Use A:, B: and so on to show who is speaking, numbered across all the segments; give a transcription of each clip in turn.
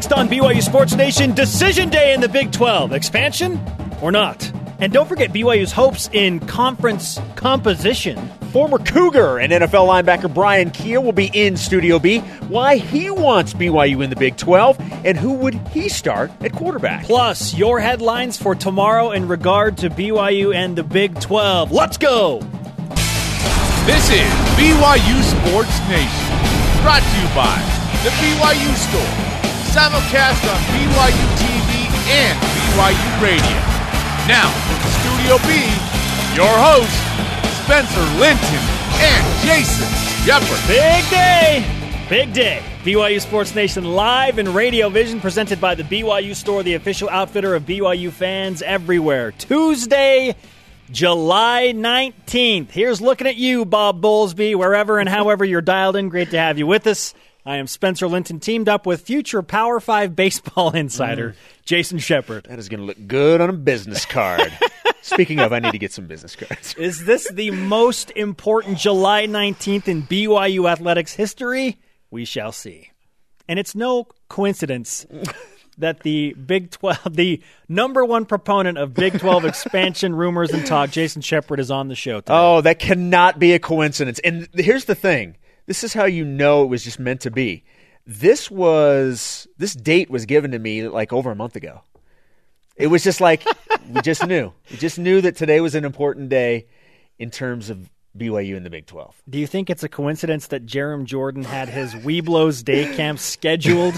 A: Next on BYU Sports Nation, decision day in the Big 12. Expansion or not? And don't forget BYU's hopes in conference composition.
B: Former Cougar and NFL linebacker Bryan Kehl will be in Studio B. Why he wants BYU in the Big 12 and who would he start at quarterback.
A: Plus, your headlines for tomorrow in regard to BYU and the Big 12. Let's go!
C: This is BYU Sports Nation, brought to you by the BYU Store, simulcast on BYU TV and BYU Radio. Now, Studio B, your hosts, Spencer Linton and Jason Shepard.
A: Big day! Big day. BYU Sports Nation live in Radio Vision, presented by the BYU Store, the official outfitter of BYU fans everywhere. Tuesday, July 19th. Here's looking at you, Bob Bowlesby, wherever and however you're dialed in. Great to have you with us. I am Spencer Linton, teamed up with future Power 5 baseball insider Jason Shepard.
B: That is going to look good on a business card. Speaking of, I need to get some business cards.
A: Is this the most important July 19th in BYU athletics history? We shall see. And it's no coincidence that the Big 12, the number one proponent of Big 12 expansion rumors and talk, Jason Shepard, is on the show today.
B: Oh, that cannot be a coincidence. And here's the thing this is how you know it was just meant to be. This was, this date was given to me like over a month ago. It was just like, we just knew. We just knew that today was an important day in terms of BYU in the Big 12.
A: Do you think it's a coincidence that Jarom Jordan had his Webelos day camp scheduled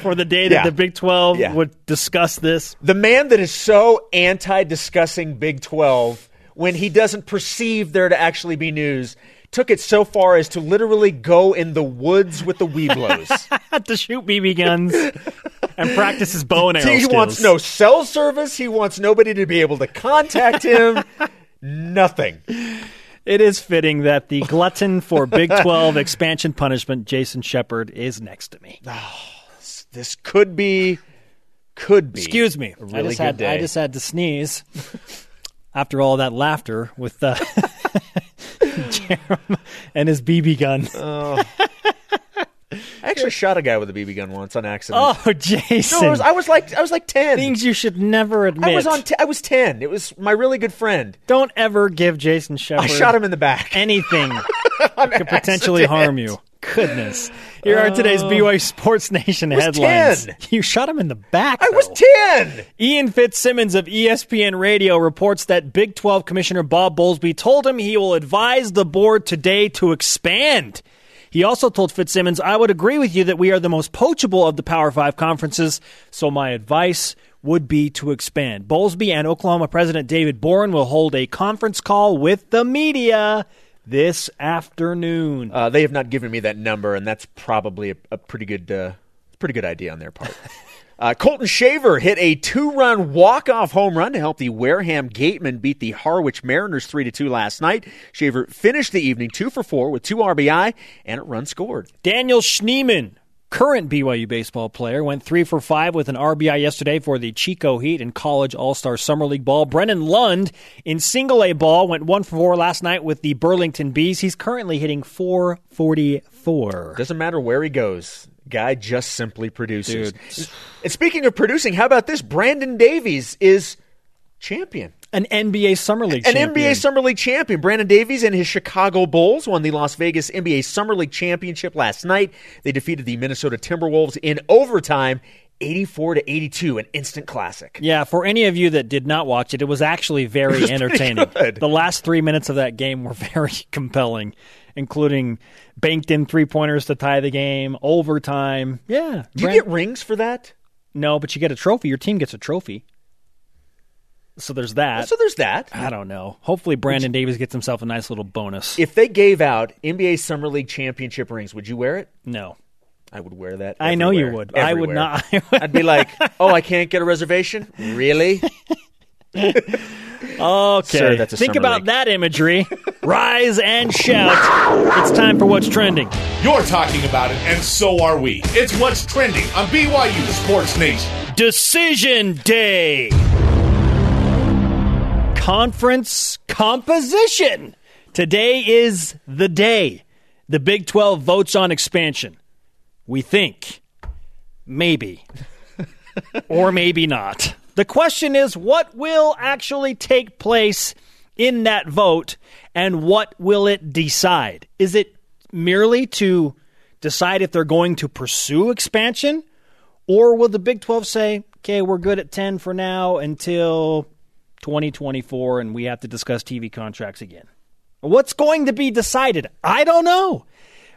A: for the day that
B: Yeah.
A: the Big 12
B: Yeah.
A: would discuss this?
B: The man that is so anti discussing Big 12 when he doesn't perceive there to actually be news took it so far as to literally go in the woods with the Webelos.
A: to shoot BB guns and practice his bow and arrow
B: he
A: skills.
B: wants no cell service. He wants nobody to be able to contact him. Nothing.
A: It is fitting that the glutton for Big 12 expansion punishment, Jason Shepard, is next to me.
B: This could be, could be.
A: Excuse me.
B: A
A: I,
B: really
A: just
B: good
A: had,
B: day.
A: I just had to sneeze after all that laughter with uh, Jarom and his BB gun. Oh.
B: I actually shot a guy with a BB gun once on accident.
A: Oh, Jason.
B: no, it was, I was like, I was like ten.
A: Things you should never admit.
B: I was on. T- I was ten. It was my really good friend.
A: Don't ever give Jason Shepard
B: I shot him in the back.
A: anything that could potentially harm you. Goodness. Here are today's oh. BYU Sports Nation headlines.
B: 10.
A: You shot him in the back.
B: I was ten.
A: Ian Fitzsimmons of ESPN Radio reports that Big 12 Commissioner Bob Bowlesby told him he will advise the board today to expand. He also told Fitzsimmons, I would agree with you that we are the most poachable of the Power Five conferences, so my advice would be to expand. Bowlesby and Oklahoma President David Boren will hold a conference call with the media this afternoon.
B: Uh, they have not given me that number, and that's probably a, a pretty good, uh, pretty good idea on their part. Uh, Colton Shaver hit a two-run walk-off home run to help the Wareham Gatemen beat the Harwich Mariners three to two last night. Shaver finished the evening two for four with two RBI and a run scored.
A: Daniel Schneemann, current BYU baseball player, went three for five with an RBI yesterday for the Chico Heat in college All Star Summer League ball. Brennan Lund in single A ball went one for four last night with the Burlington Bees. He's currently hitting 444.
B: Doesn't matter where he goes. Guy just simply produces. And speaking of producing, how about this? Brandon Davies is champion.
A: An NBA Summer League
B: An
A: champion.
B: NBA Summer League champion. Brandon Davies and his Chicago Bulls won the Las Vegas NBA Summer League championship last night. They defeated the Minnesota Timberwolves in overtime, 84 to 82, an instant classic.
A: Yeah, for any of you that did not watch it, it was actually very
B: was
A: entertaining. The last three minutes of that game were very compelling, including banked in three pointers to tie the game, overtime. Yeah.
B: Do you get rings for that?
A: No, but you get a trophy. Your team gets a trophy. So there's that.
B: So there's that.
A: I don't know. Hopefully, Brandon Davies gets himself a nice little bonus.
B: If they gave out NBA Summer League championship rings, would you wear it?
A: no,
B: I would wear that.
A: I know you
B: everywhere.
A: would. I would not. I would-
B: I'd be like, oh, I can't get a reservation? Really?
A: Okay.
B: Sir, that's a
A: Think about
B: league.
A: that imagery. Rise and shout. It's time for what's trending.
C: You're talking about it, and so are we. It's what's trending on BYU Sports Nation.
A: Decision Day. Conference composition. Today is the day the Big 12 votes on expansion. We think. maybe. or maybe not. The question is what will actually take place in that vote and what will it decide? Is it merely to decide if they're going to pursue expansion or will the Big 12 say, okay, we're good at 10 for now until 2024 and we have to discuss TV contracts again? What's going to be decided? I don't know.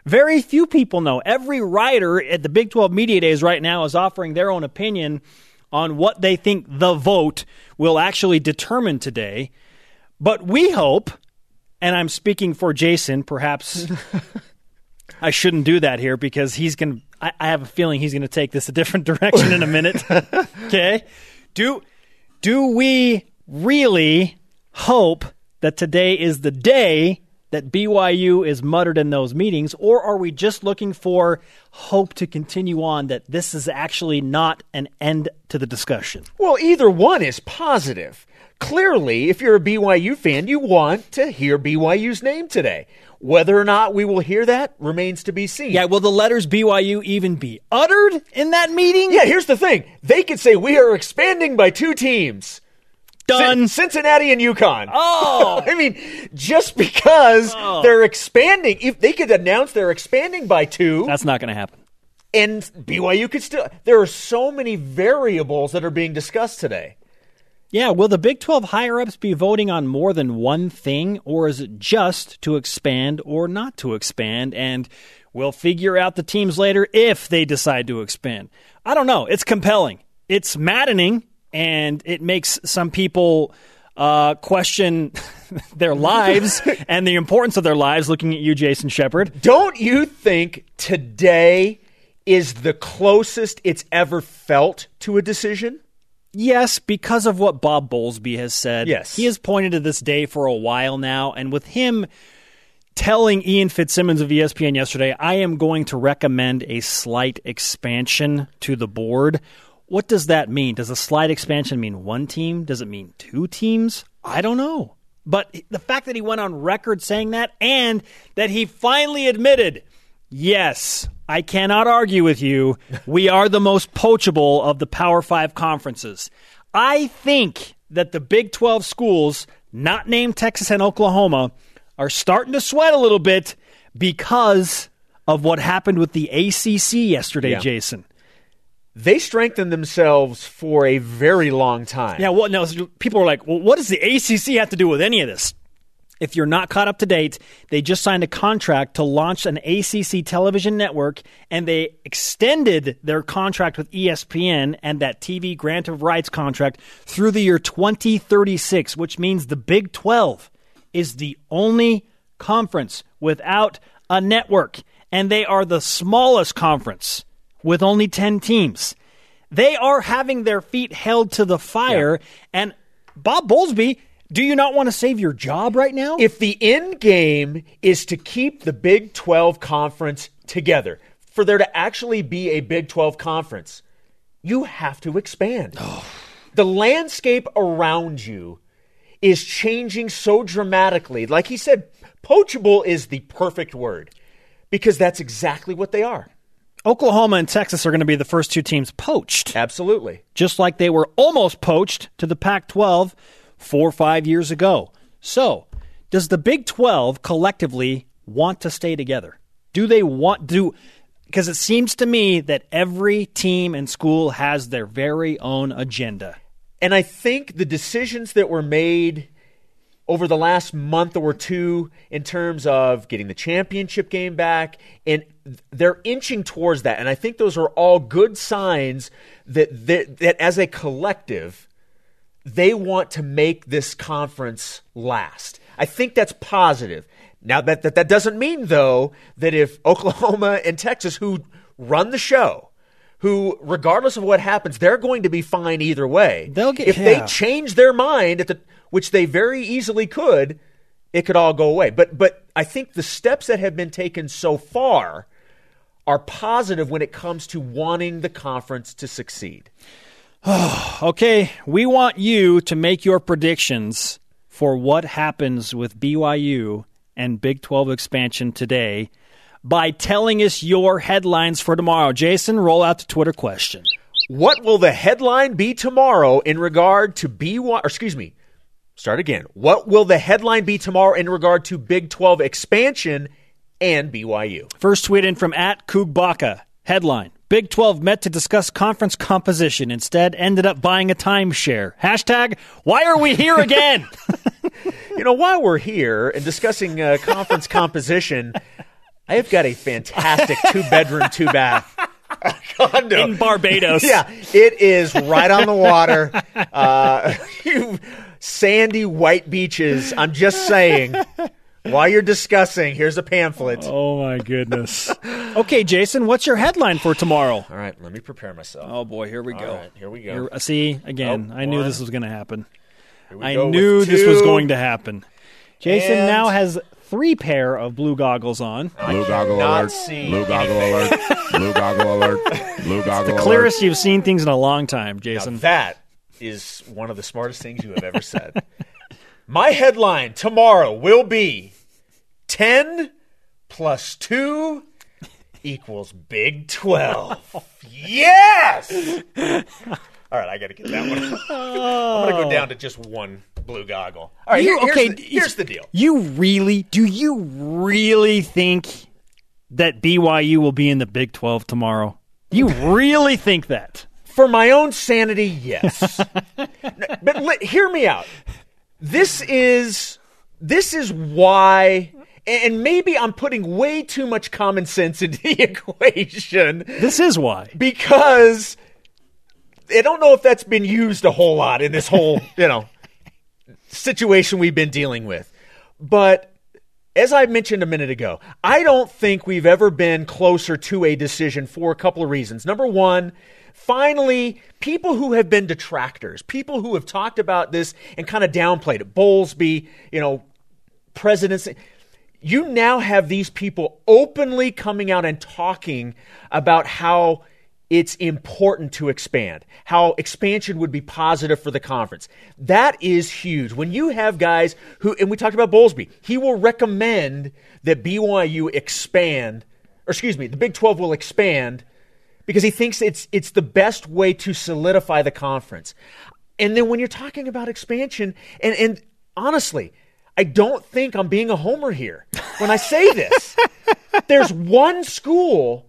A: Very few people know. Every writer at the Big 12 Media Days right now is offering their own opinion on what they think the vote will actually determine today. But we hope, and I'm speaking for Jason, perhaps I shouldn't do that here because he's going to, I have a feeling he's going to take this a different direction in a minute. okay. Do, do we really hope that today is the day that BYU is muttered in those meetings, or are we just looking for hope to continue on that this is actually not an end to the discussion?
B: Well, either one is positive. Clearly, if you're a BYU fan, you want to hear BYU's name today. Whether or not we will hear that remains to be seen.
A: Yeah, will the letters BYU even be uttered in that meeting?
B: Yeah, here's the thing. They could say we are expanding by two teams.
A: Done.
B: Cincinnati and UConn.
A: Oh,
B: I mean, just because
A: Oh.
B: they're expanding, if they could announce they're expanding by two,
A: that's not going to happen.
B: and BYU could still. There are so many variables that are being discussed today.
A: Yeah, will the Big 12 higher ups be voting on more than one thing, or is it just to expand or not to expand? And we'll figure out the teams later if they decide to expand. I don't know. It's compelling, it's maddening, and it makes some people uh, question their lives and the importance of their lives looking at you, Jason Shepard.
B: Don't you think today is the closest it's ever felt to a decision?
A: Yes, because of what Bob Bowlesby has said.
B: Yes.
A: He has pointed to this day for a while now, and with him telling Ian Fitzsimmons of ESPN yesterday, I am going to recommend a slight expansion to the board. What does that mean? Does a slight expansion mean one team? Does it mean two teams? I don't know. But the fact that he went on record saying that and that he finally admitted, yes, I cannot argue with you. We are the most poachable of the Power Five conferences. I think that the Big 12 schools, not named Texas and Oklahoma, are starting to sweat a little bit because of what happened with the ACC yesterday,
B: Yeah.
A: Jason.
B: They strengthened themselves for a very long time.
A: Yeah, well, no, people are like, well, what does the ACC have to do with any of this? If you're not caught up to date, they just signed a contract to launch an ACC television network, and they extended their contract with ESPN and that TV grant of rights contract through the year 2036, which means the Big 12 is the only conference without a network, and they are the smallest conference with only 10 teams. They are having their feet held to the fire. And Bob Bowlesby, do you not want to save your job right now?
B: If the end game is to keep the Big 12 conference together, for there to actually be a Big 12 conference, you have to expand. Oh. The landscape around you is changing so dramatically. Like he said, poachable is the perfect word because that's exactly what they are.
A: Oklahoma and Texas are going to be the first two teams poached,
B: Absolutely.
A: just like they were almost poached to the Pac 12 four or five years ago. So, does the Big 12 collectively want to stay together? Do they want do because it seems to me that every team and school has their very own agenda.
B: And I think the decisions that were made over the last month or two in terms of getting the championship game back and they're inching towards that and I think those are all good signs that that, that as a collective they want to make this conference last. I think that's positive. Now that that, that doesn't mean though that if Oklahoma and Texas who run the show who regardless of what happens they're going to be fine either way.
A: They'll get-
B: if
A: yeah.
B: they change their mind at the which they very easily could, it could all go away. But but I think the steps that have been taken so far are positive when it comes to wanting the conference to succeed.
A: Okay, we want you to make your predictions for what happens with BYU and Big 12 expansion today by telling us your headlines for tomorrow. Jason, roll out the Twitter question.
B: What will the headline be tomorrow in regard to BY? Or excuse me, start again. What will the headline be tomorrow in regard to Big 12 expansion and BYU?
A: First tweet in from at Kugbaka. Headline Big 12 met to discuss conference composition. Instead, ended up buying a timeshare. Hashtag, why are we here again?
B: you know, while we're here and discussing uh, conference composition, I have got a fantastic two bedroom, two bath condo
A: in Barbados.
B: Yeah, it is right on the water. Uh, sandy white beaches. I'm just saying. While you're discussing, here's a pamphlet.
A: Oh my goodness. okay, Jason, what's your headline for tomorrow?
B: All right, let me prepare myself.
A: Oh boy, here we
B: All
A: go.
B: right, here we go.
A: Here- uh, see, again,
B: Oh,
A: I knew this was going to happen. I knew this was going to happen. Jason
B: And-
A: now has three pair of blue goggles on.
D: Blue goggle
B: cannot
D: alert. Blue goggle alert. Blue goggle alert. Blue goggle alert.
A: The clearest you've seen things in a long time,
B: Now
A: Jason.
B: that is one of the smartest things you have ever said. My headline tomorrow will be 10 plus 2 equals Big 12. yes! All right, I got to get that one. I'm going to go oh. down to just one blue goggle. All right,
A: You-
B: here- here's,
A: okay,
B: the, here's the deal.
A: You really, do you really think that BYU will be in the Big 12 tomorrow? You really think that?
B: For my own sanity, yes. But li- hear me out. This is this is why and maybe I'm putting way too much common sense into the equation
A: This is why.
B: because I don't know if that's been used a whole lot in this whole, you know, situation we've been dealing with. But as I mentioned a minute ago, I don't think we've ever been closer to a decision for a couple of reasons. Number one, finally, people who have been detractors, people who have talked about this and kind of downplayed it, Bowlesby, you know, presidents. You now have these people openly coming out and talking about how it's important to expand, how expansion would be positive for the conference. That is huge. When you have guys who, and we talked about Bowlesby, he will recommend that BYU expand, or excuse me, the Big 12 will expand because he thinks it's it's the best way to solidify the conference. And then when you're talking about expansion, and and honestly, I don't think I'm being a homer here when I say this. There's one school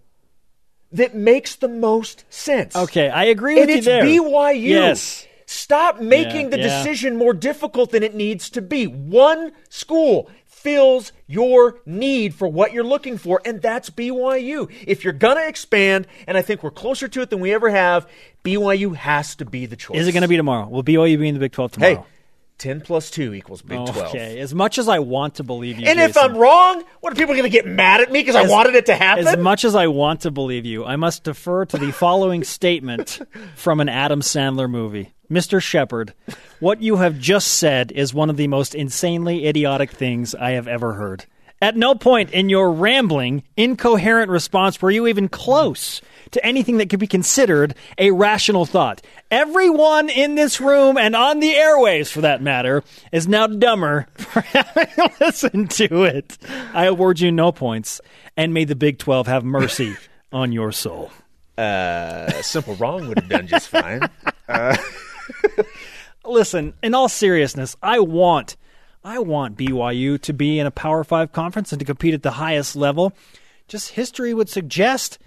B: that makes the most sense.
A: Okay, I agree
B: and
A: with you And
B: it's
A: there.
B: BYU.
A: Yes.
B: Stop making
A: Yeah,
B: the
A: yeah.
B: decision more difficult than it needs to be. One school fills your need for what you're looking for, and that's BYU. If you're going to expand, and I think we're closer to it than we ever have, BYU has to be the choice.
A: Is it going to be tomorrow? Will BYU be in the Big 12 tomorrow?
B: Hey,
A: tomorrow?
B: 10 plus 2 equals Big 12.
A: Okay, as much as I want to believe you,
B: And if I'm wrong, what are people going to get mad at me because I wanted it to happen?
A: As much as I want to believe you, I must defer to the following statement from an Adam Sandler movie. Mr. Shepard, what you have just said is one of the most insanely idiotic things I have ever heard. At no point in your rambling, incoherent response were you even close to anything that could be considered a rational thought. Everyone in this room and on the airwaves, for that matter, is now dumber for having listened to it. I award you no points, and may the Big 12 have mercy on your soul.
B: uh, simple wrong would have done just fine.
A: Listen, in all seriousness, I want I want BYU to be in a Power 5 conference and to compete at the highest level. Just history would suggest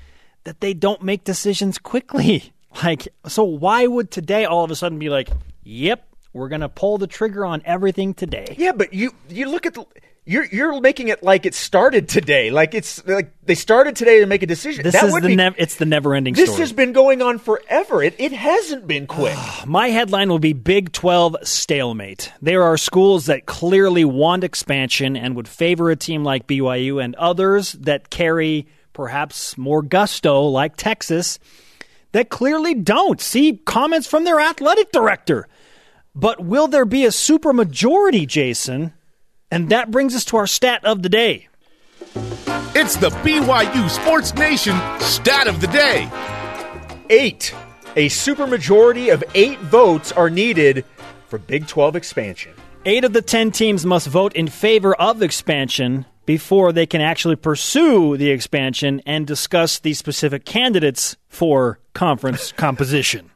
A: that they don't make decisions quickly. Like so why would today all of a sudden be like, "Yep, we're going to pull the trigger on everything today."
B: Yeah, but you you look at the, you're you're making it like it started today. Like it's like they started today to make a decision.
A: This
B: that
A: is the
B: be,
A: nev- it's the never-ending
B: This
A: story.
B: has been going on forever. It it hasn't been quick.
A: My headline will be Big 12 stalemate. There are schools that clearly want expansion and would favor a team like BYU, and others that carry perhaps more gusto, like Texas, that clearly don't. See comments from their athletic director. But will there be a supermajority, Jason? And that brings us to our stat of the day.
C: It's the BYU Sports Nation stat of the day.
B: eight. A supermajority of eight votes are needed for Big 12 expansion.
A: Eight of the ten teams must vote in favor of expansion, before they can actually pursue the expansion and discuss the specific candidates for conference composition.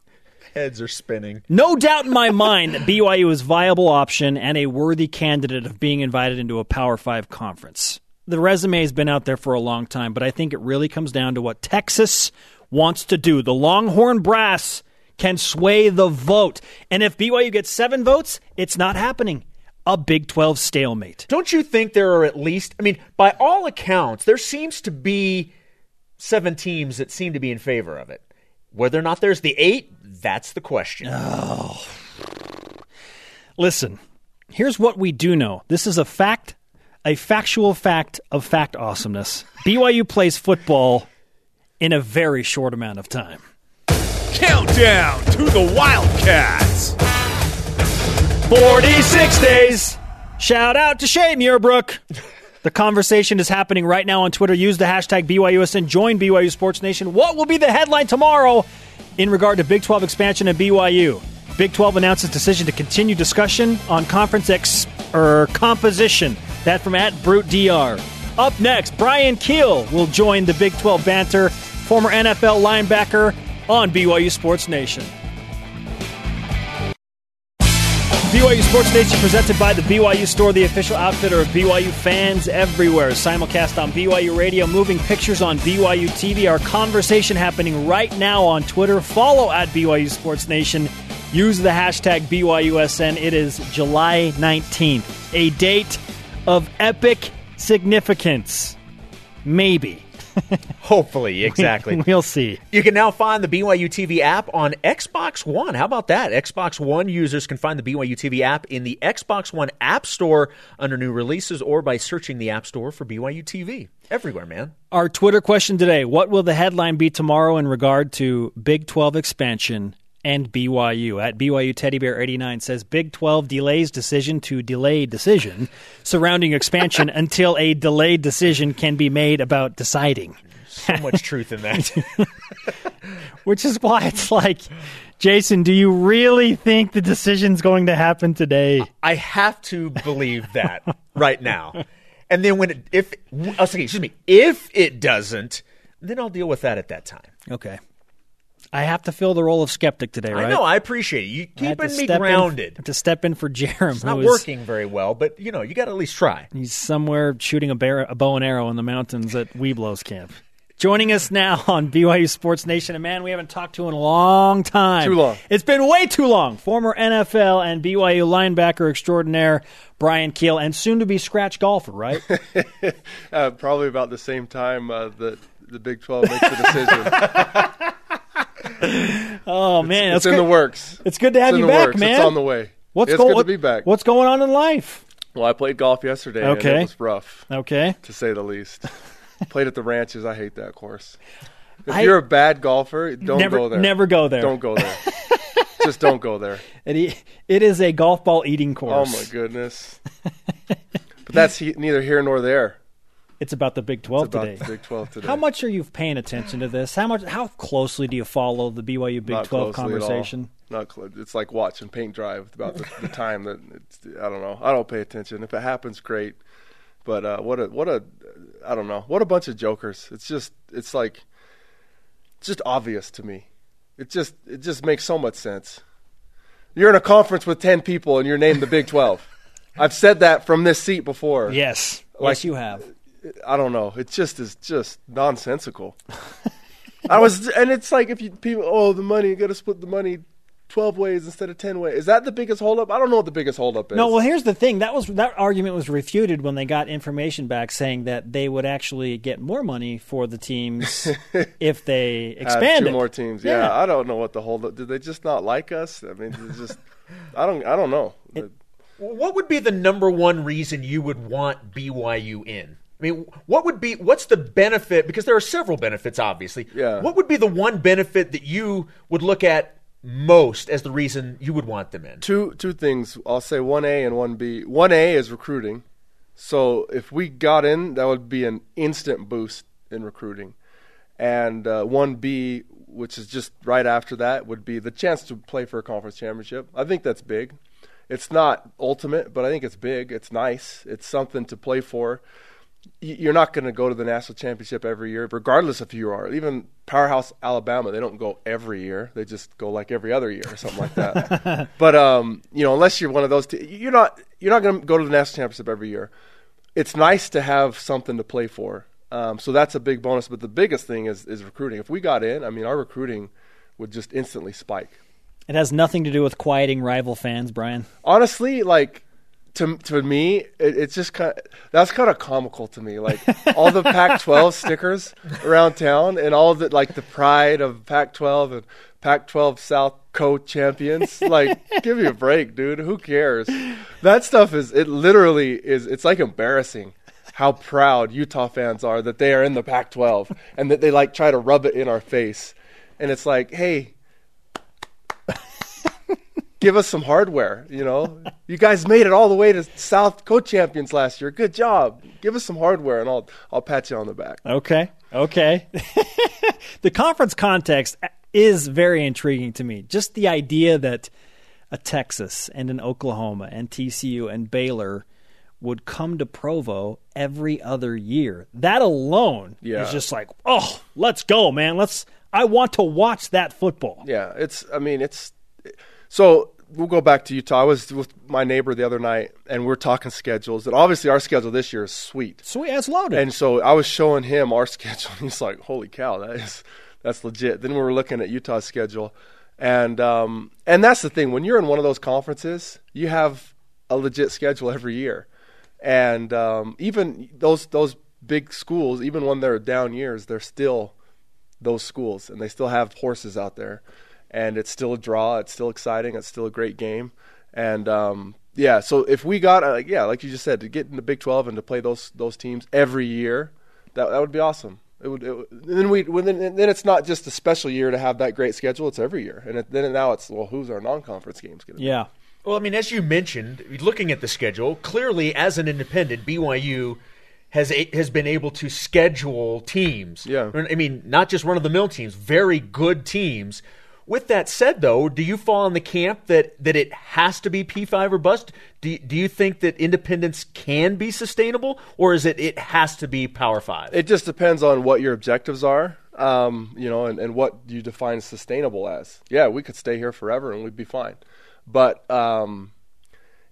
B: Heads are spinning.
A: No doubt in my mind that BYU is a viable option and a worthy candidate of being invited into a Power Five conference. The resume has been out there for a long time, but I think it really comes down to what Texas wants to do. The Longhorn Brass can sway the vote. And if BYU gets seven votes, it's not happening. A Big 12 stalemate.
B: Don't you think there are at least, I mean, by all accounts, there seems to be seven teams that seem to be in favor of it. Whether or not there's the eight, that's the question.
A: Listen, here's what we do know. This is a fact, a factual fact of fact awesomeness. BYU plays football in a very short amount of time.
C: Countdown to the Wildcats.
A: 46 days. Shout out to Shay Muirbrook. The conversation is happening right now on Twitter. Use the hashtag BYUSN. Join BYU Sports Nation. What will be the headline tomorrow in regard to Big 12 expansion and BYU? Big 12 announces decision to continue discussion on conference ex- er, composition. That from at Brute DR. Up next, Bryan Kehl will join the Big 12 banter. Former NFL linebacker on BYU Sports Nation. BYU Sports Nation presented by the BYU Store, the official outfitter of BYU fans everywhere. Simulcast on BYU Radio, moving pictures on BYU TV. Our conversation happening right now on Twitter. Follow at BYU Sports Nation. Use the hashtag BYUSN. It is July 19th, a date of epic significance. Maybe.
B: Hopefully, exactly.
A: we'll see.
B: You can now find the BYU TV app on Xbox One. How about that? Xbox One users can find the BYU TV app in the Xbox One App Store under new releases or by searching the App Store for BYU TV. Everywhere, man.
A: Our Twitter question today What will the headline be tomorrow in regard to Big 12 expansion and BYU? At BYU Teddy Bear 89 says Big 12 delays decision to delay decision surrounding expansion until a delayed decision can be made about deciding.
B: So much truth in that.
A: Which is why it's like, Jason, do you really think the decision's going to happen today?
B: I have to believe that right now. And then when it, if oh, excuse me, if it doesn't, then I'll deal with that at that time.
A: Okay. I have to fill the role of skeptic today, right?
B: I know. I appreciate it. You
A: I
B: keeping me
A: step in-
B: grounded.
A: have to step in for Jarom.
B: It's not
A: who is-
B: working very well, but you know, you got to at least try.
A: He's somewhere shooting a, bear, a bow and arrow in the mountains at Webelos camp. Joining us now on BYU Sports Nation, a man we haven't talked to in a long time.
E: Too long.
A: It's been way too long. Former NFL and BYU linebacker extraordinaire Bryan Kehl, and soon to be scratch golfer, right?
E: Uh, probably about the same time uh, that the Big 12 makes the decision.
A: Oh man,
E: it's
A: that's
E: in the works.
A: It's good to have
E: It's
A: you
E: the
A: back,
E: works.
A: man.
E: It's on the way.
A: What's
E: it's
A: going?
E: good
A: what-
E: to be back.
A: What's going on in life?
E: Well, I played golf yesterday. and
A: Okay.
E: it was rough
A: Okay.
E: to say the least. played at the ranches. I hate that course. If
A: I-
E: you're a bad golfer, don't
A: never,
E: go there.
A: Never go there.
E: Don't go there. Just don't go there.
A: It, it is a golf ball eating course.
E: Oh my goodness. but that's he, neither here nor there.
A: It's about the Big Twelve
E: about
A: today.
E: the Big 12 today.
A: How much are you paying attention to this? How much? How closely do you follow the BYU Big
E: Not
A: Twelve
E: closely at all.
A: conversation?
E: Not close. It's like watching paint dry about the, the time that it's, I don't know. I don't pay attention. If it happens, great. But uh, what a what a I don't know what a bunch of jokers. It's just it's like it's just obvious to me. It just it just makes so much sense. You're in a conference with ten people and you're named the Big Twelve. I've said that from this seat before.
A: Yes,
E: Like-
A: yes, you have.
E: I don't know. It just is just nonsensical. I was, and it's like if you people, oh, the money, you got to split the money twelve ways instead of ten ways. Is that the biggest holdup? I don't know what the biggest holdup is.
A: No, well, here's the thing. That was that argument was refuted when they got information back saying that they would actually get more money for the teams if they
E: Have
A: expanded.
E: two more teams.
A: Yeah.
E: Yeah. I don't know what the holdup. Did they just not like us? I mean, it's just, I don't, I don't know.
B: What would be the number one reason you would want BYU in? I mean, what would be what's the benefit? Because there are several benefits, obviously.
E: Yeah.
B: What would be the one benefit that you would look at most as the reason you would want them in?
E: two two things. I'll say one A and one B. One A is recruiting. So if we got in, that would be an instant boost in recruiting. And uh, one B, which is just right after that, would be the chance to play for a conference championship. I think that's big. It's not ultimate, but I think it's big. It's nice. It's something to play for. You're not going to go to the national championship every year, regardless if you are. Even powerhouse Alabama, they don't go every year; they just go like every other year or something like that. but um, you know, unless you're one of those, t- you're not you're not going to go to the national championship every year. It's nice to have something to play for. Um, so that's a big bonus. But the biggest thing is is recruiting. If we got in, I mean, our recruiting would just instantly spike.
A: It has nothing to do with quieting rival fans, Brian.
E: honestly, like to to me, it, it's just kind. Of, that's kind of comical to me. Like all the Pac-12 stickers around town, and all the like the pride of Pac-12 and Pac-12 South co-champions. Like, give me a break, dude. Who cares? That stuff is. It literally is. It's like embarrassing. How proud Utah fans are that they are in the Pac-12 and that they like try to rub it in our face, and it's like, hey, give us some hardware. You know, you guys made it all the way to South co-champions last year. Good job. Give us some hardware, and I'll I'll pat you on the back.
A: Okay. Okay. the conference context is very intriguing to me. Just the idea that a Texas and an Oklahoma and TCU and Baylor would come to Provo every other year. That alone
E: Yeah.
A: is just like, oh, let's go, man. Let's. I want to watch that football.
E: Yeah, it's. I mean, it's. So we'll go back to Utah. I was with my neighbor the other night, and we are talking schedules. And obviously, our schedule this year is sweet.
A: Sweet, it's loaded.
E: And so I was showing him our schedule, and he's like, "Holy cow, that is that's legit." Then we were looking at Utah's schedule, and um, and that's the thing. When you're in one of those conferences, you have a legit schedule every year, and um, even those those big schools, even when they're down years, they're still those schools, and they still have horses out there, and it's still a draw. It's still exciting. It's still a great game, and um, yeah. So if we got, uh, yeah, like you just said, to get in the Big Twelve and to play those those teams every year, that that would be awesome. It would. It would and then we well, then, then it's not just a special year to have that great schedule. It's every year, and it, then now it's well, who's our non-conference games going to be?
A: yeah.
F: Well, I mean, as you mentioned, looking at the schedule, clearly as an independent, BYU has a, has been able to schedule teams.
E: Yeah.
F: I mean, not just run of the mill teams, very good teams. With that said, though, do you fall in the camp that, that it has to be P5 or bust? Do, you- do you think that independence can be sustainable, or is it it has to be Power Five?
E: It just depends on what your objectives are, um, you know, and, and what you define sustainable as. Yeah, we could stay here forever and we'd be fine. But um,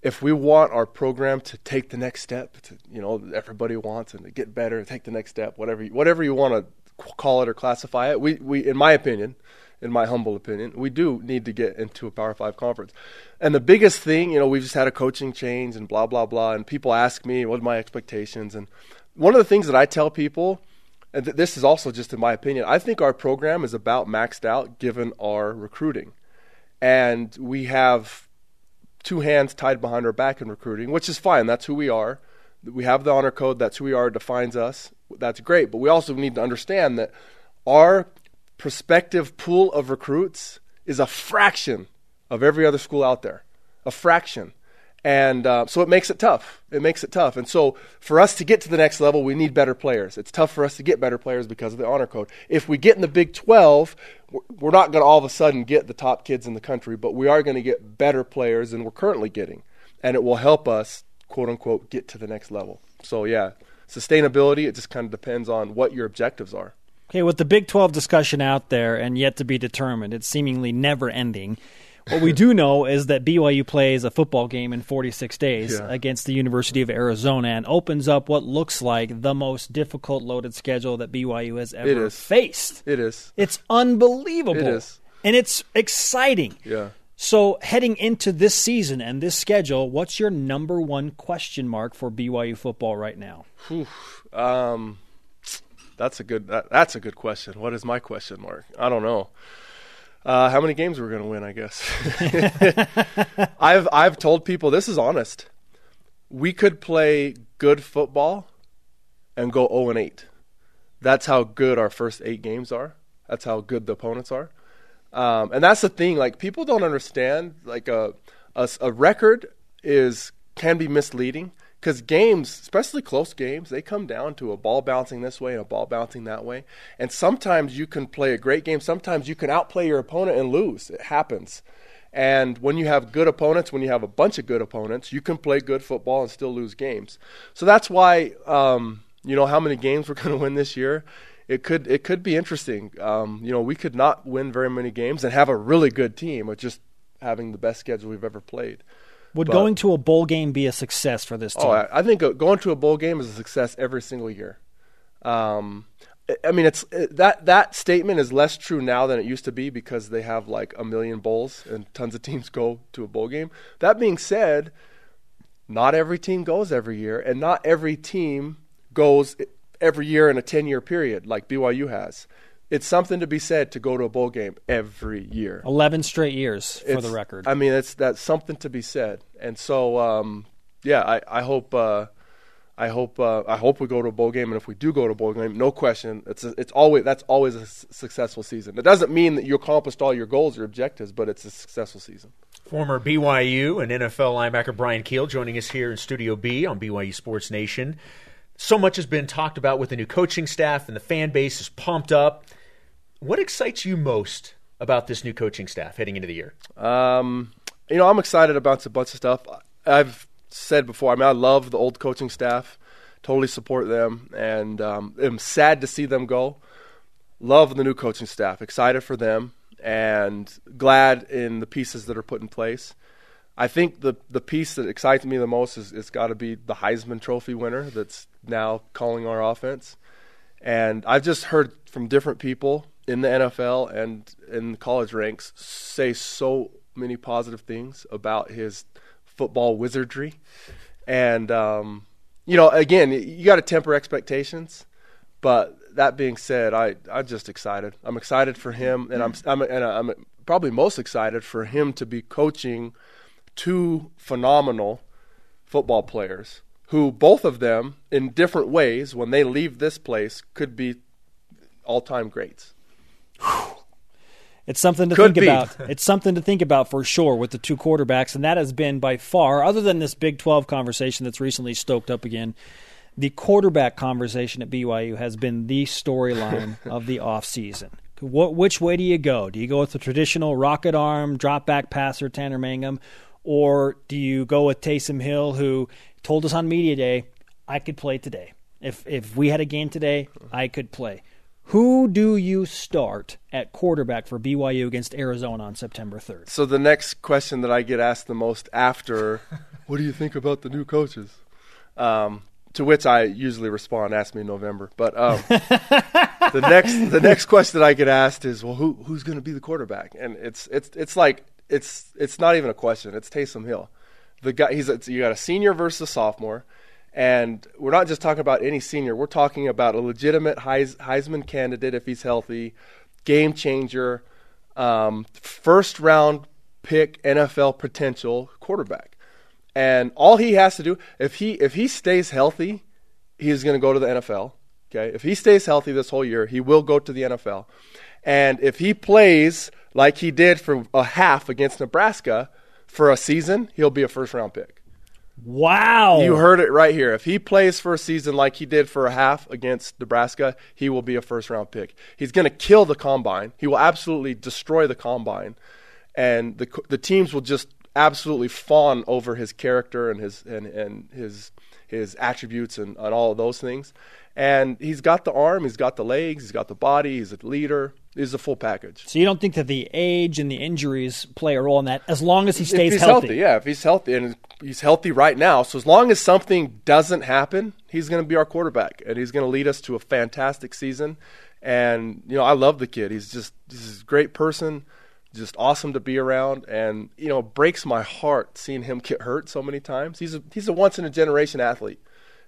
E: if we want our program to take the next step, to, you know, everybody wants and to get better, take the next step, whatever you, whatever you want to call it or classify it, we, we, in my opinion, in my humble opinion, we do need to get into a Power Five conference. And the biggest thing, you know, we've just had a coaching change and blah blah blah, and people ask me what are my expectations, and one of the things that I tell people, and th- this is also just in my opinion, I think our program is about maxed out given our recruiting, and we have two hands tied behind our back in recruiting, which is fine. That's who we are. We have the honor code. That's who we are. Defines us. That's great. But we also need to understand that our prospective pool of recruits is a fraction of every other school out there. A fraction. And uh, so it makes it tough. It makes it tough. And so for us to get to the next level, we need better players. It's tough for us to get better players because of the honor code. If we get in the Big 12, we're- not going to all of a sudden get the top kids in the country, but we are going to get better players than we're currently getting. And it will help us, quote unquote, get to the next level. So, yeah, sustainability, it just kind of depends on what your objectives are.
A: Okay, with the Big 12 discussion out there and yet to be determined, it's seemingly never ending. What we do know is that BYU plays a football game in 46 days
E: Yeah.
A: against the University of Arizona and opens up what looks like the most difficult loaded schedule that BYU has ever
E: is.
A: faced.
E: It is.
A: It's unbelievable.
E: It is.
A: And it's exciting.
E: Yeah.
A: So, heading into this season and this schedule, what's your number one question mark for BYU football right now?
E: Um, that's a good. That, that's a good question. What is my question mark? I don't know. Uh, how many games we're going to win? I guess. I've I've told people this is honest. We could play good football and go zero and eight. That's how good our first eight games are. That's how good the opponents are. Um, and that's the thing. Like people don't understand. Like a a, a record is can be misleading because games, especially close games, they come down to a ball bouncing this way and a ball bouncing that way. And sometimes you can play a great game. Sometimes you can outplay your opponent and lose. It happens. And when you have good opponents, when you have a bunch of good opponents, you can play good football and still lose games. So that's why um, you know how many games we're going to win this year. It could it could be interesting. Um, you know, we could not win very many games and have a really good team, with just having the best schedule we've ever played.
A: Would
E: But-
A: going to a bowl game be a success for this team?
E: Oh, I, I think going to a bowl game is a success every single year. Um, I- I mean, it's that that statement is less true now than it used to be because they have like a million bowls and tons of teams go to a bowl game. That being said, not every team goes every year, and not every team goes every year in a ten-year period like BYU has. It's something to be said to go to a bowl game every year.
A: 11 straight years for
E: It's-
A: the record.
E: I mean, it's that's something to be said. And so, um, yeah, I, I hope, uh, I hope, uh, I hope we go to a bowl game. And if we do go to a bowl game, no question, it's a, it's always that's always a s- successful season. It doesn't mean that you accomplished all your goals or objectives, but it's a successful season.
F: Former BYU and NFL linebacker Bryan Kehl joining us here in Studio B on BYU Sports Nation. So much has been talked about with the new coaching staff, and the fan base is pumped up. What excites you most about this new coaching staff heading into the year?
E: Um, you know, I'm excited about a bunch of stuff. I've said before. I mean, I love the old coaching staff. Totally support them, and um, am sad to see them go. Love the new coaching staff. Excited for them, and glad in the pieces that are put in place. I think the the piece that excites me the most is it's got to be the Heisman Trophy winner that's now calling our offense. And I've just heard from different people in the NFL and in college ranks say so many positive things about his football wizardry. And um, you know, again, you got to temper expectations. But that being said, I I'm just excited. I'm excited for him, and I'm I'm and I'm probably most excited for him to be coaching two phenomenal football players who both of them in different ways when they leave this place could be all-time greats.
A: It's something to
E: Could
A: think
E: be.
A: about. It's something to think about for sure with the two quarterbacks, and that has been by far, other than this Big 12 conversation that's recently stoked up again, the quarterback conversation at BYU has been the storyline of the offseason. What, which way do you go? Do you go with the traditional rocket arm, drop back passer, Tanner Mangum, or do you go with Taysom Hill, who told us on Media Day, I could play today. If, if we had a game today, I could play. Who do you start at quarterback for BYU against Arizona on September 3rd?
E: So the next question that I get asked the most after, what do you think about the new coaches? Um, to which I usually respond, "Ask me in November." But um, the next the next question that I get asked is, "Well, who who's going to be the quarterback?" And it's it's it's like it's it's not even a question. It's Taysom Hill. The guy he's a, you got a senior versus a sophomore, and we're not just talking about any senior. We're talking about a legitimate Heis, Heisman candidate if he's healthy, game changer, um, first round pick NFL potential quarterback. And all he has to do if he if he stays healthy, he's going to go to the NFL. Okay, if he stays healthy this whole year, he will go to the NFL. And if he plays like he did for a half against Nebraska for a season, he'll be a first round pick.
A: Wow.
E: You heard it right here. If he plays for a season like he did for a half against Nebraska, he will be a first round pick. He's going to kill the combine. He will absolutely destroy the combine, and the the teams will just absolutely fawn over his character and his and, and his his attributes and, and all of those things. And he's got the arm, he's got the legs, he's got the body, he's a leader. He's the full package.
A: So you don't think that the age and the injuries play a role in that as long as he stays
E: he's
A: healthy?
E: yeah. If he's healthy and he's healthy right now, so as long as something doesn't happen, he's going to be our quarterback, and he's going to lead us to a fantastic season. And you know, I love the kid. He's just he's a great person, just awesome to be around, and you know, breaks my heart seeing him get hurt so many times. He's a he's a once in a generation athlete,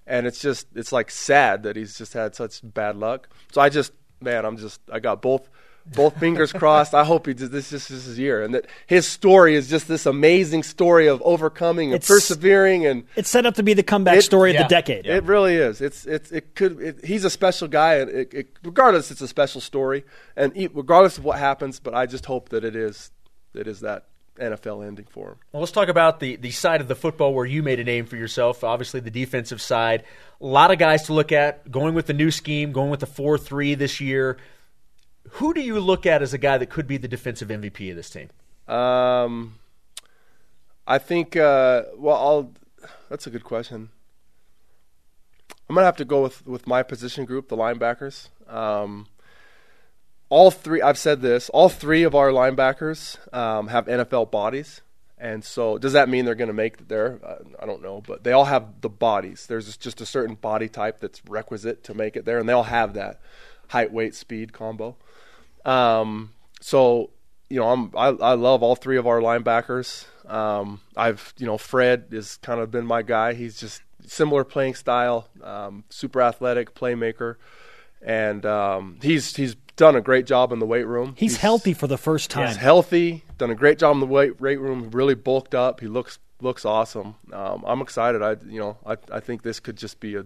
E: and it's just it's like sad that he's just had such bad luck. So I just man, I'm just I got both both fingers crossed. I hope he does this this is his year, and that his story is just this amazing story of overcoming and
A: It's-
E: persevering, and
A: It's set up to be the comeback
E: It-
A: story of the decade.
E: it really is. It's it's it could. It, he's a special guy, and it, it, regardless, it's a special story, and e- regardless of what happens, but I just hope that it is it is that NFL ending for him.
F: Well, let's talk about the, the side of the football where you made a name for yourself. Obviously, the defensive side. A lot of guys to look at. Going with the new scheme, going with the 4 3 this year. Who do you look at as a guy that could be the defensive MVP of this team?
E: Um, I think. Uh, well, I'll. That's a good question. I'm gonna have to go with with my position group, the linebackers. Um, all three. I've said this. All three of our linebackers um, have NFL bodies, and so does that mean they're going to make there? Uh, I don't know, but they all have the bodies. There's just a certain body type that's requisite to make it there, and they all have that height, weight, speed combo. Um, so you know, I'm I, I love all three of our linebackers. Um, I've you know Fred has kind of been my guy. He's just similar playing style, um, super athletic playmaker, and um, he's he's done a great job in the weight room.
A: He's, healthy for the first time.
E: He's healthy. Done a great job in the weight weight room. Really bulked up. He looks looks awesome. Um, I'm excited. I you know I I think this could just be a,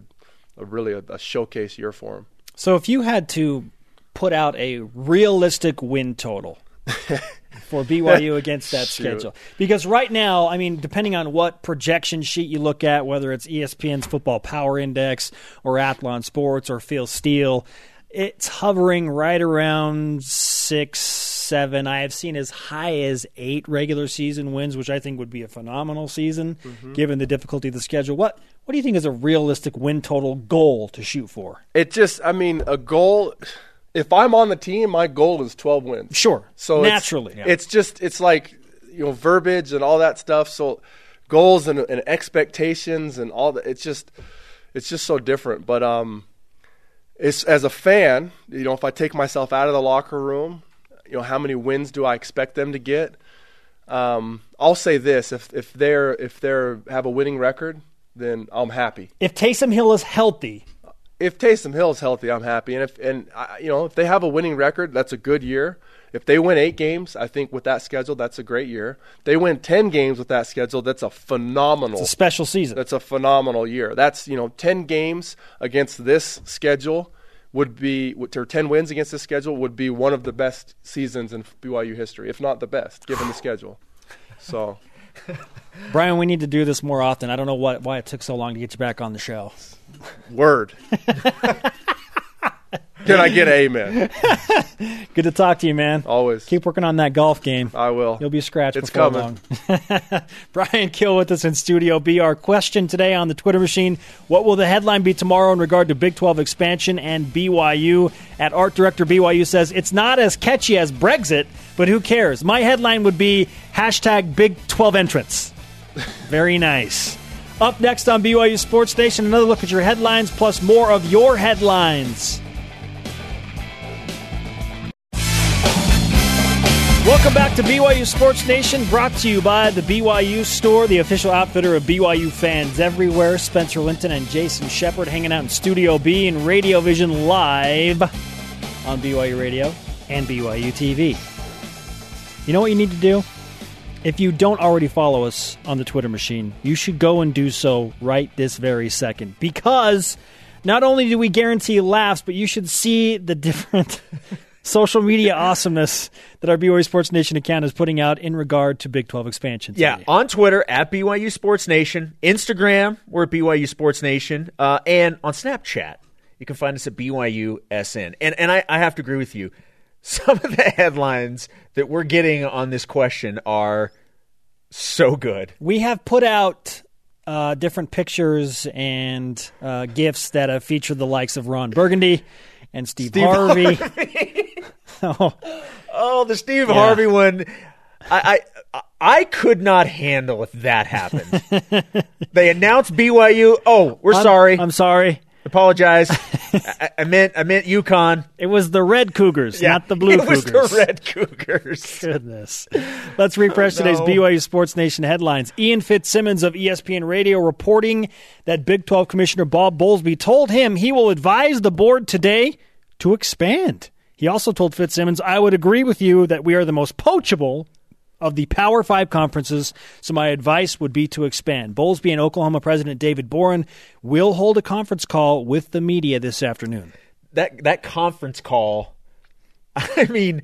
E: a really a, a showcase year for him.
A: So if you had to put out a realistic win total for BYU against that schedule, because right now, I mean, depending on what projection sheet you look at, whether it's ESPN's Football Power Index or Athlon Sports or Phil Steele, it's hovering right around six, seven. I have seen as high as eight regular season wins, which I think would be a phenomenal season mm-hmm. given the difficulty of the schedule. What what do you think is a realistic win total goal to shoot for?
E: It just I mean a goal. If I'm on the team, my goal is 12 wins.
A: Sure.
E: So it's-
A: naturally,
E: it's, just it's like you know verbiage and all that stuff. So goals and, and expectations and all that. It's just it's just so different. But um, it's as a fan, you know, if I take myself out of the locker room, you know, how many wins do I expect them to get? Um, I'll say this: if if they're if they're have a winning record, then I'm happy
A: if Taysom Hill is healthy,
E: if Taysom Hill is healthy, I'm happy. And if and I, you know if they have a winning record, that's a good year. If they win eight games, I think with that schedule, that's a great year. They win ten games with that schedule, that's a phenomenal.
A: it's a special season.
E: that's a phenomenal year. That's you know ten games against this schedule would be or ten wins against this schedule would be one of the best seasons in BYU history, if not the best, given the schedule. So
A: Bryan, we need to do this more often. I don't know what, why it took so long to get you back on the show.
E: word. Can I get an amen?
A: Good to talk to you, man.
E: Always.
A: Keep working on that golf game.
E: I will.
A: You'll be scratched
E: It's coming.
A: Bryan Kehl with us in Studio B. Our question today on the Twitter machine What will the headline be tomorrow in regard to Big 12 expansion and BYU? At Art Director BYU says, It's not as catchy as Brexit, but who cares? My headline would be hashtag Big 12 entrance. Very nice. Up next on BYU Sports Nation, another look at your headlines plus more of your headlines. Welcome back to BYU Sports Nation, brought to you by the BYU Store, the official outfitter of BYU fans everywhere. Spencer Linton and Jason Shepard hanging out in Studio B and Radio Vision live on BYU Radio and BYU TV. You know what you need to do? If you don't already follow us on the Twitter machine, you should go and do so right this very second. Because not only do we guarantee laughs, but you should see the different social media awesomeness that our BYU Sports Nation account is putting out in regard to Big 12 expansion.
F: Yeah, on Twitter at BYU Sports Nation, Instagram we're at BYU Sports Nation, uh, and on Snapchat you can find us at BYU SN. And and I, I have to agree with you. Some of the headlines that we're getting on this question are so good.
A: We have put out uh, different pictures and uh, gifts that have featured the likes of Ron Burgundy and Steve, Harvey. oh,
F: Oh, the Steve Harvey one. I, I I could not handle if that happened. they announced BYU. Oh, we're
A: I'm-
F: sorry.
A: I'm sorry.
F: Apologize. I, I meant I meant UConn.
A: It was the Red Cougars, not the Blue
F: it was
A: Cougars.
F: the Red Cougars.
A: Goodness. Let's refresh oh, today's
F: no.
A: BYU Sports Nation headlines. Ian Fitzsimmons of ESPN Radio reporting that Big 12 Commissioner Bob Bowlesby told him he will advise the board today to expand. He also told Fitzsimmons, I would agree with you that we are the most poachable of the Power Five conferences, so my advice would be to expand. Bowlesby and Oklahoma President David Boren will hold a conference call with the media this afternoon.
F: that that conference call i mean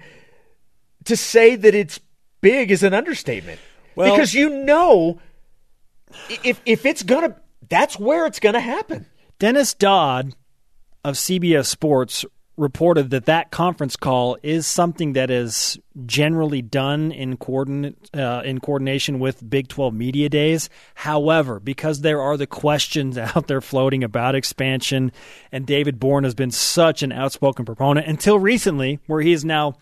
F: to say that it's big is an understatement
A: Well-
F: because you know if if it's gonna that's where it's gonna happen
A: Dennis Dodd of CBS Sports reported that that conference call is something that is generally done in coordinate uh, in coordination with Big 12 media days. However, because there are the questions out there floating about expansion, and David Boren has been such an outspoken proponent until recently, where he is now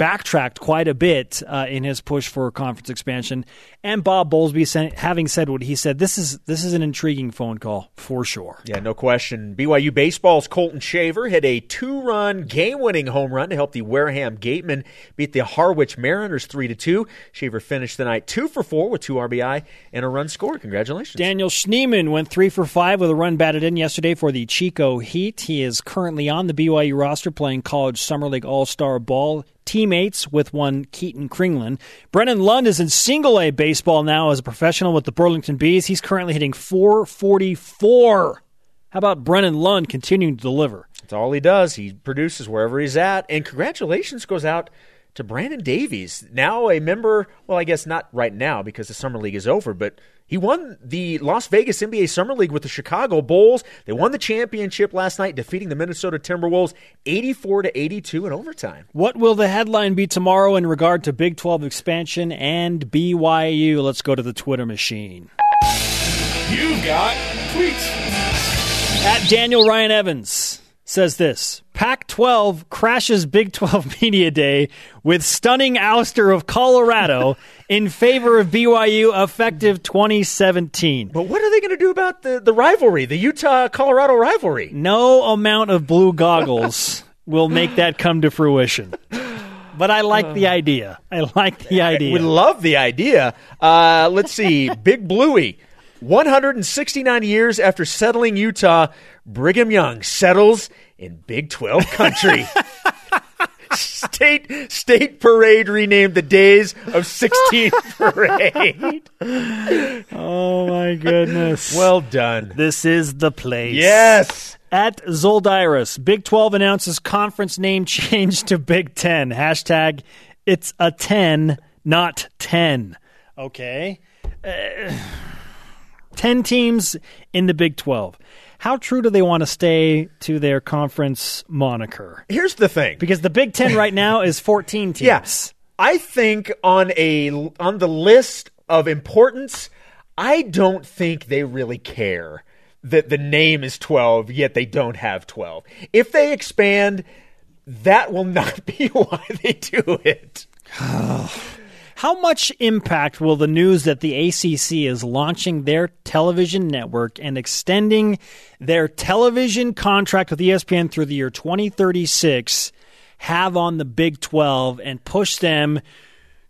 A: backtracked quite a bit uh, in his push for conference expansion. And Bob Bowlesby, having said what he said, this is this is an intriguing phone call for sure.
B: Yeah, no question. BYU baseball's Colton Shaver hit a two-run game-winning home run to help the Wareham Gatemen beat the Harwich Mariners three to two. Shaver finished the night two for four with two RBI and a run scored. Congratulations,
A: Daniel Schneemann went three for five with a run batted in yesterday for the Chico Heat. He is currently on the BYU roster playing college summer league all star ball. Teammates with one Keaton Kringlen. Brennan Lund is in single A baseball now as a professional with the Burlington Bees. He's currently hitting 444. How about Brennan Lund continuing to deliver?
B: That's all he does. He produces wherever he's at. And congratulations goes out to Brandon Davies, now a member. Well, I guess not right now because the summer league is over, but he won the Las Vegas NBA Summer League with the Chicago Bulls. They won the championship last night, defeating the Minnesota Timberwolves 84 to 82 in overtime.
A: What will the headline be tomorrow in regard to Big 12 expansion and BYU? Let's go to the Twitter machine.
C: You got tweets.
A: At Daniel Ryan Evans says this Pac 12 crashes Big 12 Media Day with stunning ouster of Colorado in favor of BYU effective 2017.
B: But what are they going to do about the, the rivalry, the Utah Colorado rivalry?
A: No amount of blue goggles will make that come to fruition. But I like the idea. I like the idea.
B: We love the idea. Uh, let's see. Big Bluey. 169 years after settling Utah, Brigham Young settles in Big 12 country. state state parade renamed the days of 16 parade.
A: Oh my goodness.
B: Well done.
A: this is the place.
B: Yes.
A: At Zoldirus, Big 12 announces conference name change to Big 10. Hashtag it's a 10, not 10. Okay. Uh, 10 teams in the Big 12. How true do they want to stay to their conference moniker?
B: Here's the thing.
A: Because the Big 10 right now is 14 teams.
B: Yes. I think on a on the list of importance, I don't think they really care that the name is 12 yet they don't have 12. If they expand, that will not be why they do it.
A: How much impact will the news that the ACC is launching their television network and extending their television contract with ESPN through the year 2036 have on the Big 12 and push them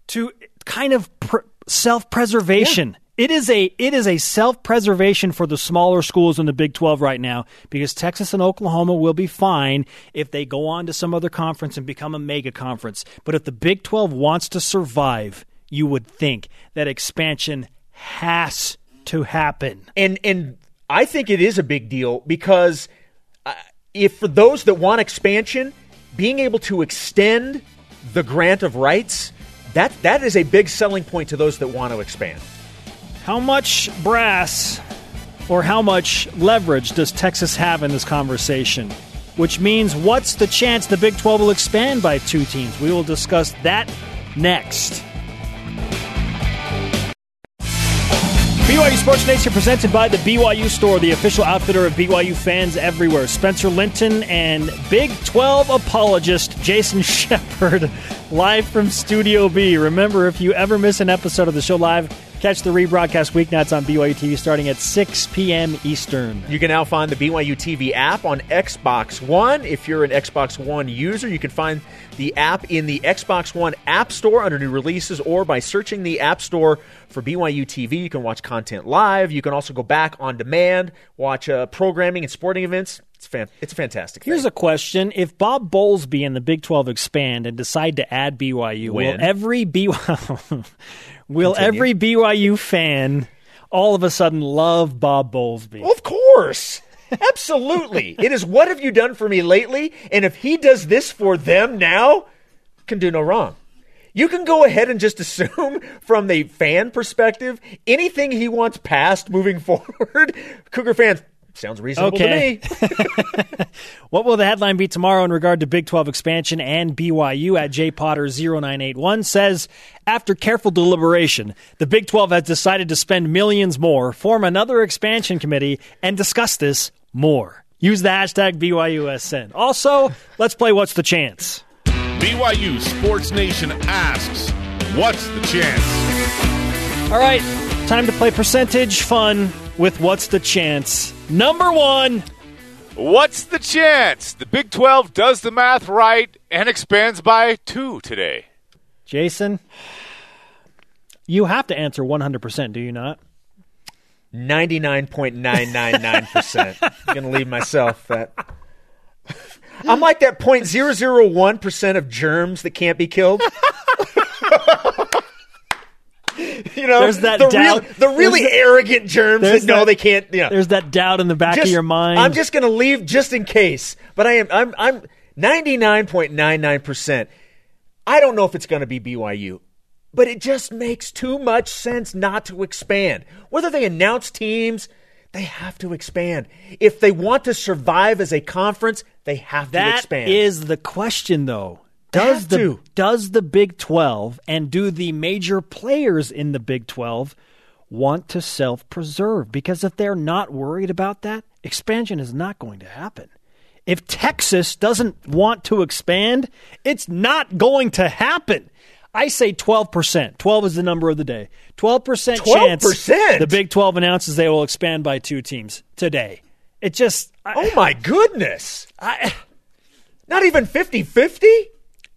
A: to kind of pr- self-preservation? It is a it is a self-preservation for the smaller schools in the Big 12 right now because Texas and Oklahoma will be fine if they go on to some other conference and become a mega conference. But if the Big 12 wants to survive, you would think that expansion has to happen.
B: And and I think it is a big deal because uh, if for those that want expansion, being able to extend the grant of rights, that that is a big selling point to those that want to expand.
A: How much brass or how much leverage does Texas have in this conversation? Which means, what's the chance the Big 12 will expand by two teams? We will discuss that next. BYU Sports Nation presented by the BYU Store, the official outfitter of BYU fans everywhere. Spencer Linton and Big 12 apologist Jason Shepard live from Studio B. Remember, if you ever miss an episode of the show live, catch the rebroadcast weeknights on BYU TV starting at 6 p.m. Eastern.
B: You can now find the BYU TV app on Xbox One. If you're an Xbox One user, you can find the app in the Xbox One App Store under new releases or by searching the App Store for BYU TV. You can watch content live. You can also go back on demand, watch uh, programming and sporting events. It's fan- it's a fantastic.
A: Here's
B: thing.
A: a question: If Bob Bowlesby and the Big 12 expand and decide to add BYU, will every BYU will
B: Continue.
A: every BYU fan all of a sudden love Bob Bowlesby?
B: Of course. Absolutely. it is what have you done for me lately? And if he does this for them now, can do no wrong. You can go ahead and just assume from the fan perspective, anything he wants passed moving forward, Cougar fans, Sounds reasonable
A: Okay.
B: to me.
A: What will the headline be tomorrow in regard to Big 12 expansion and BYU at jpotter0981 says after careful deliberation, the Big 12 has decided to spend millions more, form another expansion committee and discuss this more. Use the hashtag BYUSN. Also, let's play what's the chance.
G: BYU Sports Nation asks, What's the chance?
A: All right, time to play percentage fun with what's the chance. Number 1,
C: What's the chance? The Big 12 does the math right and expands by two today.
A: Jason. You have to answer 100%, do you not?
B: 99.999%. I'm going to leave myself that. I'm like that 0.001% of germs that can't be killed. you know,
A: There's that
B: the,
A: doubt-
B: real, the really
A: there's-
B: arrogant germs that know
A: that-
B: they can't. Yeah.
A: There's that doubt in the back of your mind.
B: I'm just going to leave just in case, but I am I'm I'm 99.99%. I don't know if it's going to be BYU, but it just makes too much sense not to expand. Whether they announce teams, they have to expand. If they want to survive as a conference, they have to expand.
A: is the question, though. Does the
B: to.
A: does the Big Twelve and do the major players in the Big Twelve want to self preserve? Because if they're not worried about that, expansion is not going to happen. If Texas doesn't want to expand, it's not going to happen. I say 12%. 12 is the number of the day. 12% chance
B: 12%?
A: the Big 12 announces they will expand by two teams today. It just I-
B: oh my goodness.
A: I,
B: Not even 50-50?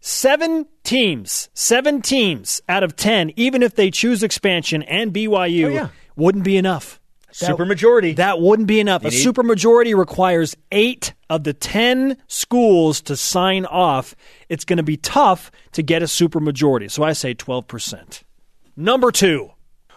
A: Seven teams, seven teams out of 10, even if they choose expansion and BYU,
B: Oh, yeah.
A: wouldn't be enough. That-
B: Supermajority.
A: That wouldn't be enough. a
B: need-
A: supermajority requires eight of the 10 schools to sign off. It's going to be tough to get a supermajority. So I say 12%. Number two.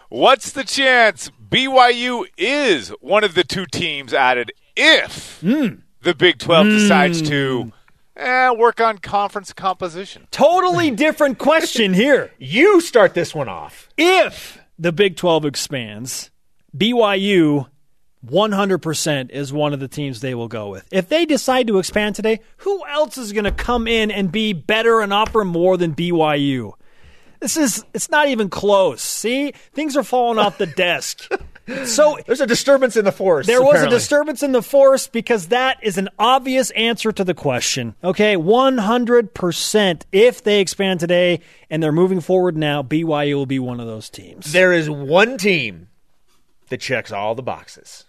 C: What's the chance BYU is one of the two teams added if hmm. the Big 12 decides to hmm. Eh, work on conference composition?
A: Totally different question here.
B: you start this one off.
A: if the Big 12 expands, BYU 100% is one of the teams they will go with. If they decide to expand today, who else is going to come in and be better and offer more than BYU? This is it's not even close. See? Things are falling off the desk. So
B: There's a disturbance in the force.
A: there was a disturbance in the force because that is an obvious answer to the question. Okay, 100% if they expand today and they're moving forward now, BYU will be one of those teams.
B: There is one team that checks all the boxes.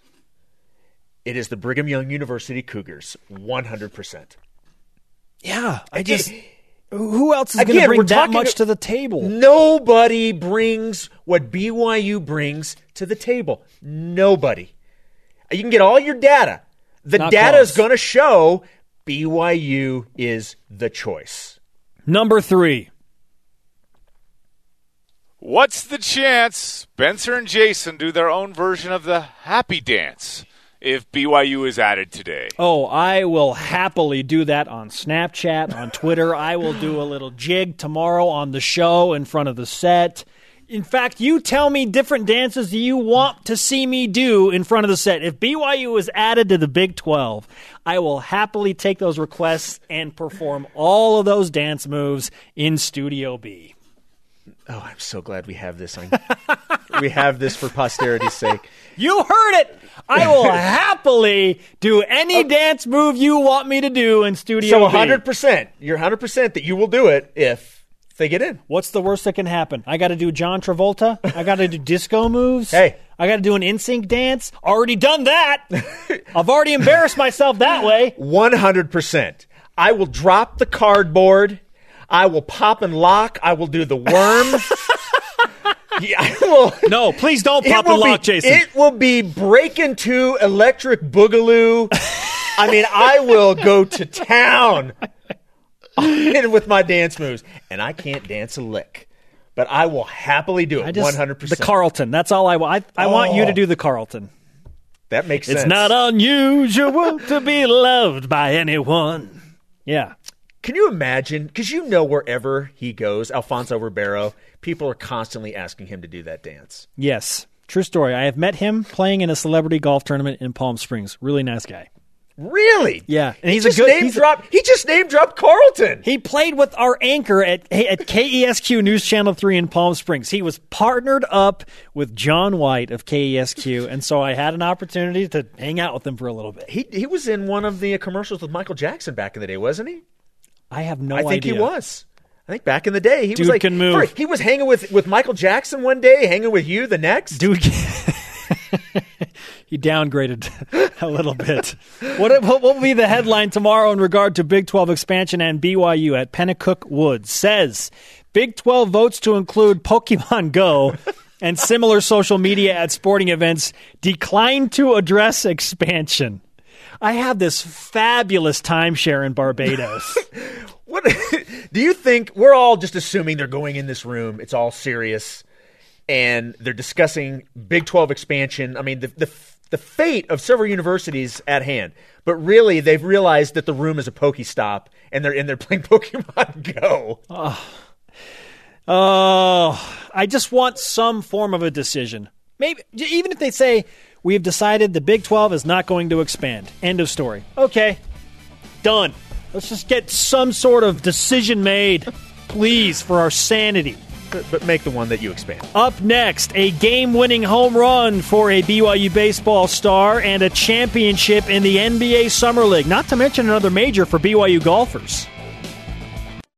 B: It is the Brigham Young University Cougars, 100%.
A: Yeah, I just who else is going to bring that much to the table?
B: Nobody brings what BYU brings to the table. Nobody. You can get all your data. The
A: Not
B: data
A: close.
B: is going to show BYU is the choice.
A: Number three.
C: What's the chance Spencer and Jason do their own version of the happy dance if BYU is added today?
A: Oh, I will happily do that on Snapchat, on Twitter. I will do a little jig tomorrow on the show in front of the set. In fact, you tell me different dances you want to see me do in front of the set. If BYU is added to the Big 12, I will happily take those requests and perform all of those dance moves in Studio B.
B: Oh, I'm so glad we have this on. we have this for posterity's sake.
A: You heard it. I will happily do any dance move you want me to do in Studio
B: So 100%. You're 100% that you will do it if they get in.
A: What's the worst that can happen? I got to do John Travolta. I got to do disco moves.
B: Hey.
A: I got to do an NSYNC dance. Already done that. I've already embarrassed myself that way.
B: 100%. I will drop the cardboard. I will pop and lock. I will do the worm. yeah, will.
A: No, please don't pop the lock,
B: be,
A: Jason.
B: It will be break into electric boogaloo. I mean, I will go to town and with my dance moves, and I can't dance a lick, but I will happily do it. one hundred percent. the.
A: Carlton. That's all I want. I, I want you to
B: Oh.
A: do the Carlton.
B: That makes sense.
A: It's not unusual to be loved by anyone. Yeah.
B: Can you imagine? Because you know, wherever he goes, Alfonso Ribeiro, people are constantly asking him to do that dance.
A: Yes. True story. I have met him playing in a celebrity golf tournament in Palm Springs. Really nice guy.
B: Really?
A: Yeah, and
B: He
A: he's
B: just
A: a good.
B: name
A: he's
B: drop. He just name dropped Carlton.
A: he played with our anchor at at KESQ News Channel Three in Palm Springs. He was partnered up with John White of KESQ, and so I had an opportunity to hang out with him for a little bit.
B: He he was in one of the commercials with Michael Jackson back in the day, wasn't he?
A: I have no idea.
B: I think
A: idea.
B: he was. I think back in the day he
A: Dude
B: was like
A: can move.
B: He was hanging with with Michael Jackson one day, hanging with you the next.
A: dude. he downgraded a little bit. What, what will be the headline tomorrow in regard to Big 12 expansion and BYU at Pennacook Woods? Says Big 12 votes to include Pokemon Go and similar social media at sporting events decline to address expansion. I have this fabulous timeshare in Barbados.
B: What do you think? We're all just assuming they're going in this room. It's all serious, and they're discussing Big Twelve expansion. I mean, the the the fate of several universities at hand. But really, they've realized that the room is a Pokestop, and they're in they're playing Pokemon Go.
A: Oh. Oh, I just want some form of a decision. Maybe even if they say we have decided the Big 12 is not going to expand. End of story. Okay. Done. Let's just get some sort of decision made, please, for our sanity.
B: But, but make the one that you expand.
A: Up next, a game winning home run for a BYU baseball star and a championship in the NBA Summer League. Not to mention another major for BYU golfers.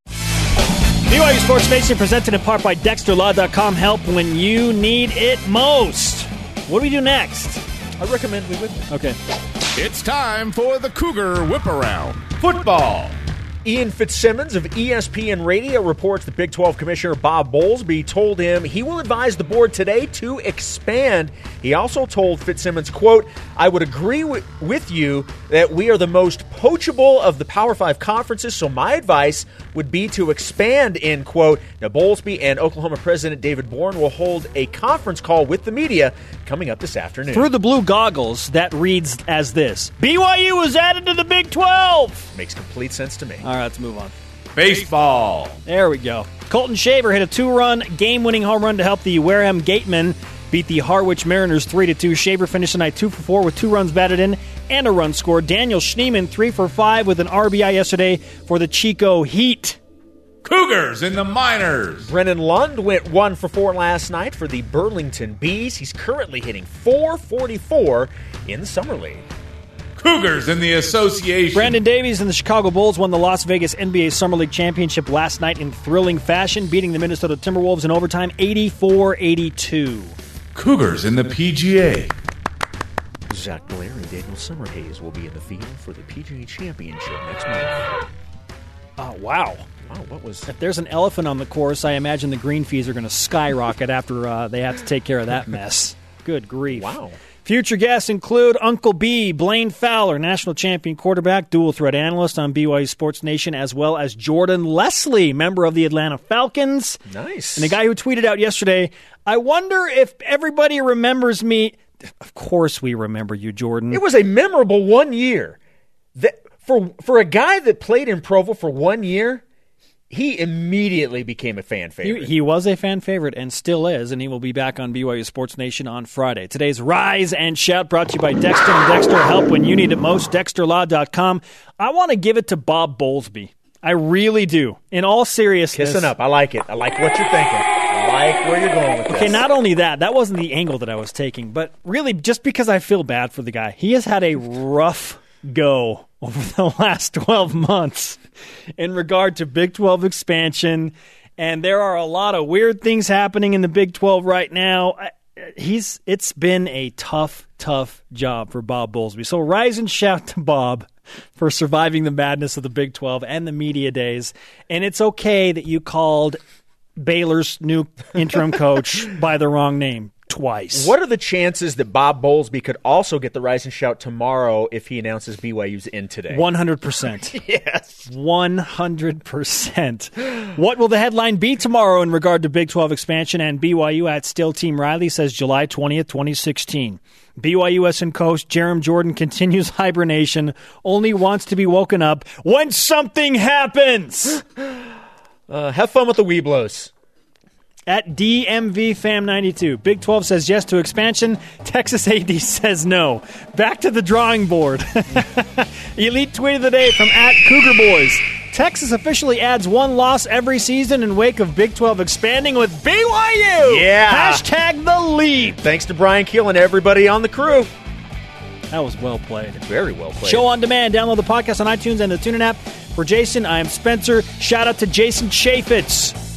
A: BYU Sports Nation presented in part by DexterLaw.com. Help when you need it most. What do we do next?
B: I recommend we with
A: Okay.
C: It's time for the Cougar Whip Around. Football.
B: Ian Fitzsimmons of ESPN Radio reports that Big 12 Commissioner Bob Bowlesby told him he will advise the board today to expand. He also told Fitzsimmons, quote, I would agree wi- with you that we are the most poachable of the Power 5 conferences, so my advice would be to expand, end quote. Now, Bowlesby and Oklahoma President David Boren will hold a conference call with the media coming up this afternoon.
A: Through the blue goggles, that reads as this BYU was added to the Big 12.
B: Makes complete sense to me.
A: All right, let's move on.
C: Baseball.
A: There we go. Colton Shaver hit a two-run game-winning home run to help the Wareham Gatemen beat the Harwich Mariners three to two. Shaver finished the night two for four with two runs batted in and a run scored. Daniel Schneemann three for five with an RBI yesterday for the Chico Heat.
C: Cougars in the minors.
B: Brennan Lund went one for four last night for the Burlington Bees. He's currently hitting 444 in the Summer League.
C: Cougars in the association.
A: Brandon Davies and the Chicago Bulls won the Las Vegas NBA Summer League Championship last night in thrilling fashion, beating the Minnesota Timberwolves in overtime 84-82.
C: Cougars in the PGA.
B: Zach Blair and Daniel Summerhays will be in the field for the PGA Championship next month.
A: Oh, wow.
B: Wow, what was
A: If there's an elephant on the course, I imagine the green fees are going to skyrocket after uh, they have to take care of that mess. Good grief.
B: Wow.
A: Future guests include Uncle B, Blaine Fowler, national champion quarterback, dual threat analyst on BYU Sports Nation, as well as Jordan Leslie, member of the Atlanta Falcons.
B: nice?
A: And the guy who tweeted out yesterday, I wonder if everybody remembers me. Of course, we remember you, Jordan.
B: It was a memorable one year. That for for a guy that played in Provo for one year, he immediately became a fan
A: He,
B: favorite.
A: he was a fan favorite and still is, and he will be back on BYU Sports Nation on Friday. Today's Rise and Shout brought to you by Dexter and Dexter Help when you need it most. DexterLaw.com. I want to give it to Bob Bowlesby. I really do. In all seriousness.
B: Kissing up. I like it. I like what you're thinking. I like where you're going with this.
A: Okay, not only that, that wasn't the angle that I was taking, but really just because I feel bad for the guy. He has had a rough go over the last 12 months in regard to Big 12 expansion, and there are a lot of weird things happening in the Big 12 right now. He's it's been a tough, tough job for Bob Bowlesby. So rise and shout to Bob for surviving the madness of the Big 12 and the media days. And it's okay that you called Baylor's new interim coach by the wrong name twice.
B: What are the chances that Bob Bowlesby could also get the rise and shout tomorrow if he announces BYU's in today?
A: 100%.
B: Yes.
A: 100%. What will the headline be tomorrow in regard to Big 12 expansion and BYU at Still Team Riley says July 20th, 2016. BYUSN coach Jarom Jordan continues hibernation, only wants to be woken up when something happens.
B: Uh, have fun with the Webelos.
A: At DMV Fam 92, Big 12 says yes to expansion. Texas AD says no. Back to the drawing board. Elite tweet of the day from at Cougar Boys. Texas officially adds one loss every season in wake of Big 12 expanding with BYU.
F: Yeah.
A: Hashtag the leap.
F: Thanks to Bryan Kehl and everybody on the crew.
A: That was well played.
F: Very well played.
A: Show on demand. Download the podcast on iTunes and the TuneIn app. For Jason, I am Spencer. Shout out to Jason Chaffetz.